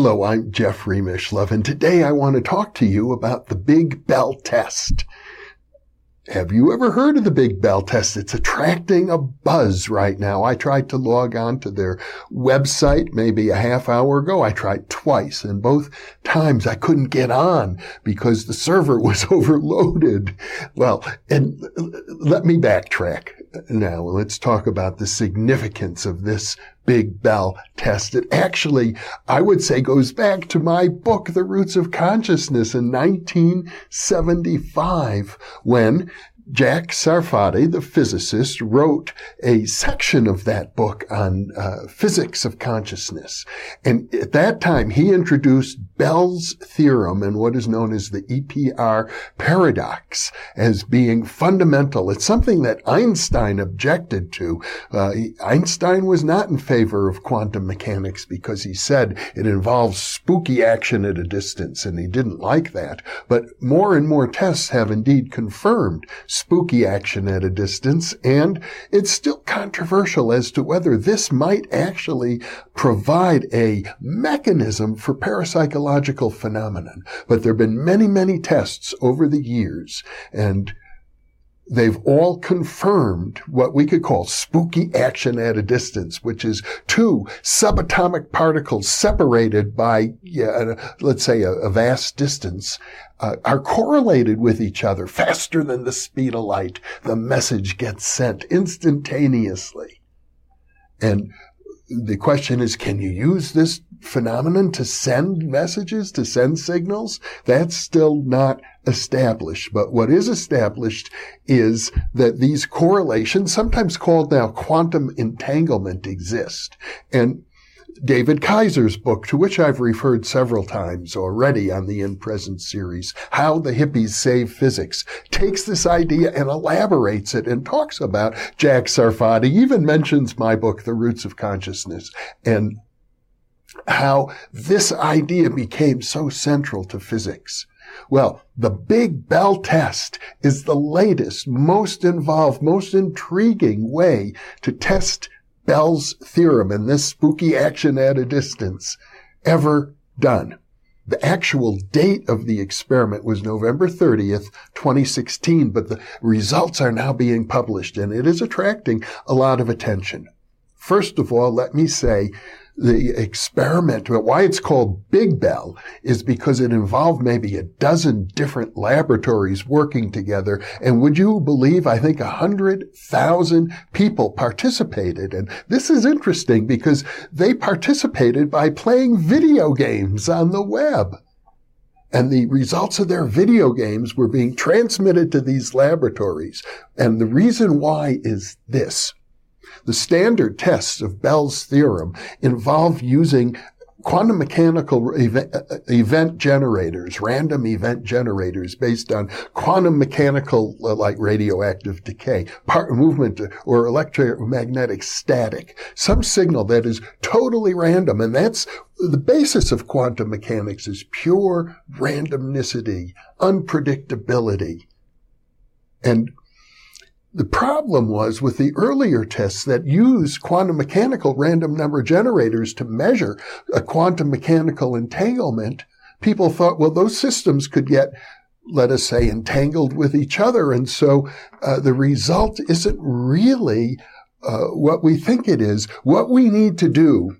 Hello, I'm Jeffrey Mishlove, and today I want to talk to you about the Big Bell test. Have you ever heard of the Big Bell test? It's attracting a buzz right now. I tried to log on to their website maybe a half hour ago. I tried twice and both times I couldn't get on because the server was overloaded. Well, and let me backtrack now. Let's talk about the significance of this Big Bell test. It actually, I would say, goes back to my book, The Roots of Consciousness in 1975, when Jack Sarfatti, the physicist, wrote a section of that book on uh, physics of consciousness. And at that time, he introduced Bell's theorem and what is known as the EPR paradox as being fundamental. It's something that Einstein objected to. Uh, Einstein was not in favor of quantum mechanics because he said it involves spooky action at a distance, and he didn't like that. But more and more tests have indeed confirmed spooky action at a distance, and it's still controversial as to whether this might actually provide a mechanism for parapsychological phenomenon. But there have been many, many tests over the years, and they've all confirmed what we could call spooky action at a distance, which is two subatomic particles separated by, yeah, let's say, a, a vast distance, uh, are correlated with each other faster than the speed of light. The message gets sent instantaneously. And the question is, can you use this phenomenon to send messages, to send signals? That's still not established. But what is established is that these correlations, sometimes called now quantum entanglement, exist. And David Kaiser's book, to which I've referred several times already on the In Present series, How the Hippies Save Physics, takes this idea and elaborates it and talks about Jack Sarfatti, even mentions my book, The Roots of Consciousness, and how this idea became so central to physics. Well, the Big Bell test is the latest, most involved, most intriguing way to test Bell's theorem and this spooky action at a distance ever done. The actual date of the experiment was November 30th, 2016, but the results are now being published and it is attracting a lot of attention. First of all, let me say the experiment, why it's called Big Bell is because it involved maybe a dozen different laboratories working together. And would you believe, I think a hundred thousand people participated. And this is interesting because they participated by playing video games on the web. And the results of their video games were being transmitted to these laboratories. And the reason why is this. The standard tests of Bell's theorem involve using quantum mechanical event, uh, event, generators, random event generators based on quantum mechanical, uh, like radioactive decay, part movement or electromagnetic static, some signal that is totally random. And that's the basis of quantum mechanics is pure randomnicity, unpredictability. And the problem was with the earlier tests that used quantum mechanical random number generators to measure a quantum mechanical entanglement, people thought, well, those systems could get let us say, entangled with each other. And so uh, the result isn't really uh, what we think it is. What we need to do,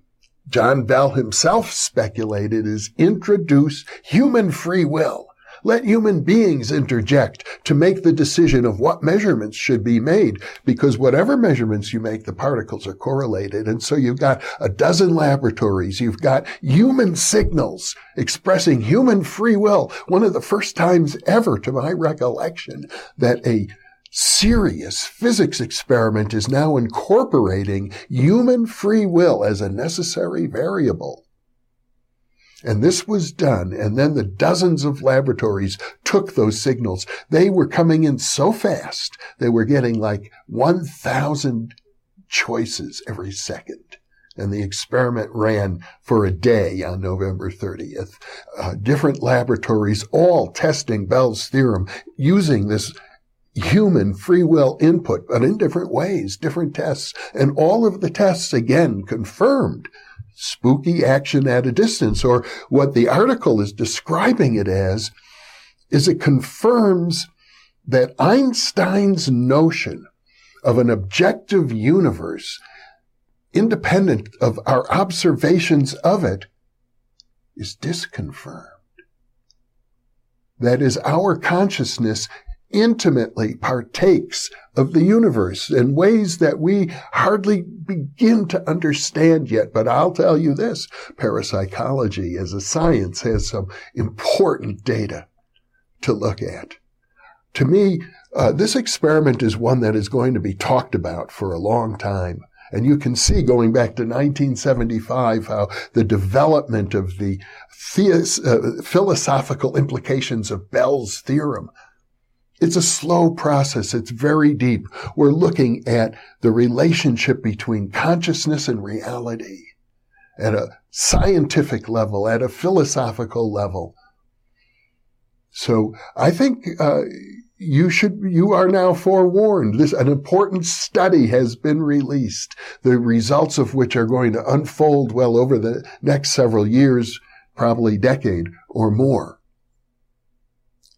John Bell himself speculated, is introduce human free will let human beings interject to make the decision of what measurements should be made because whatever measurements you make, the particles are correlated. And so you've got a dozen laboratories. You've got human signals expressing human free will. One of the first times ever to my recollection that a serious physics experiment is now incorporating human free will as a necessary variable. And this was done. And then the dozens of laboratories took those signals. They were coming in so fast. They were getting like 1,000 choices every second. And the experiment ran for a day on November 30th. Uh, different laboratories all testing Bell's theorem using this human free will input, but in different ways, different tests. And all of the tests again confirmed spooky action at a distance, or what the article is describing it as, is it confirms that Einstein's notion of an objective universe, independent of our observations of it, is disconfirmed. That is, our consciousness intimately partakes of the universe in ways that we hardly begin to understand yet. But I'll tell you this, parapsychology as a science has some important data to look at. To me, uh, this experiment is one that is going to be talked about for a long time. And you can see going back to 1975 how the development of the theos, uh, philosophical implications of Bell's theorem it's a slow process. It's very deep. We're looking at the relationship between consciousness and reality at a scientific level, at a philosophical level. So I think uh, you should you are now forewarned. This an important study has been released, the results of which are going to unfold well over the next several years, probably decade or more.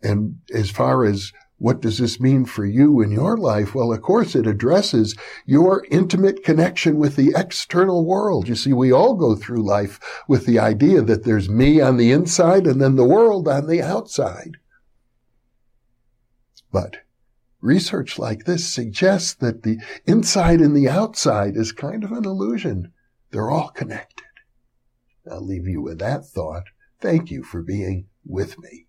And as far as what does this mean for you in your life? Well, of course, it addresses your intimate connection with the external world. You see, we all go through life with the idea that there's me on the inside and then the world on the outside. But research like this suggests that the inside and the outside is kind of an illusion. They're all connected. I'll leave you with that thought. Thank you for being with me.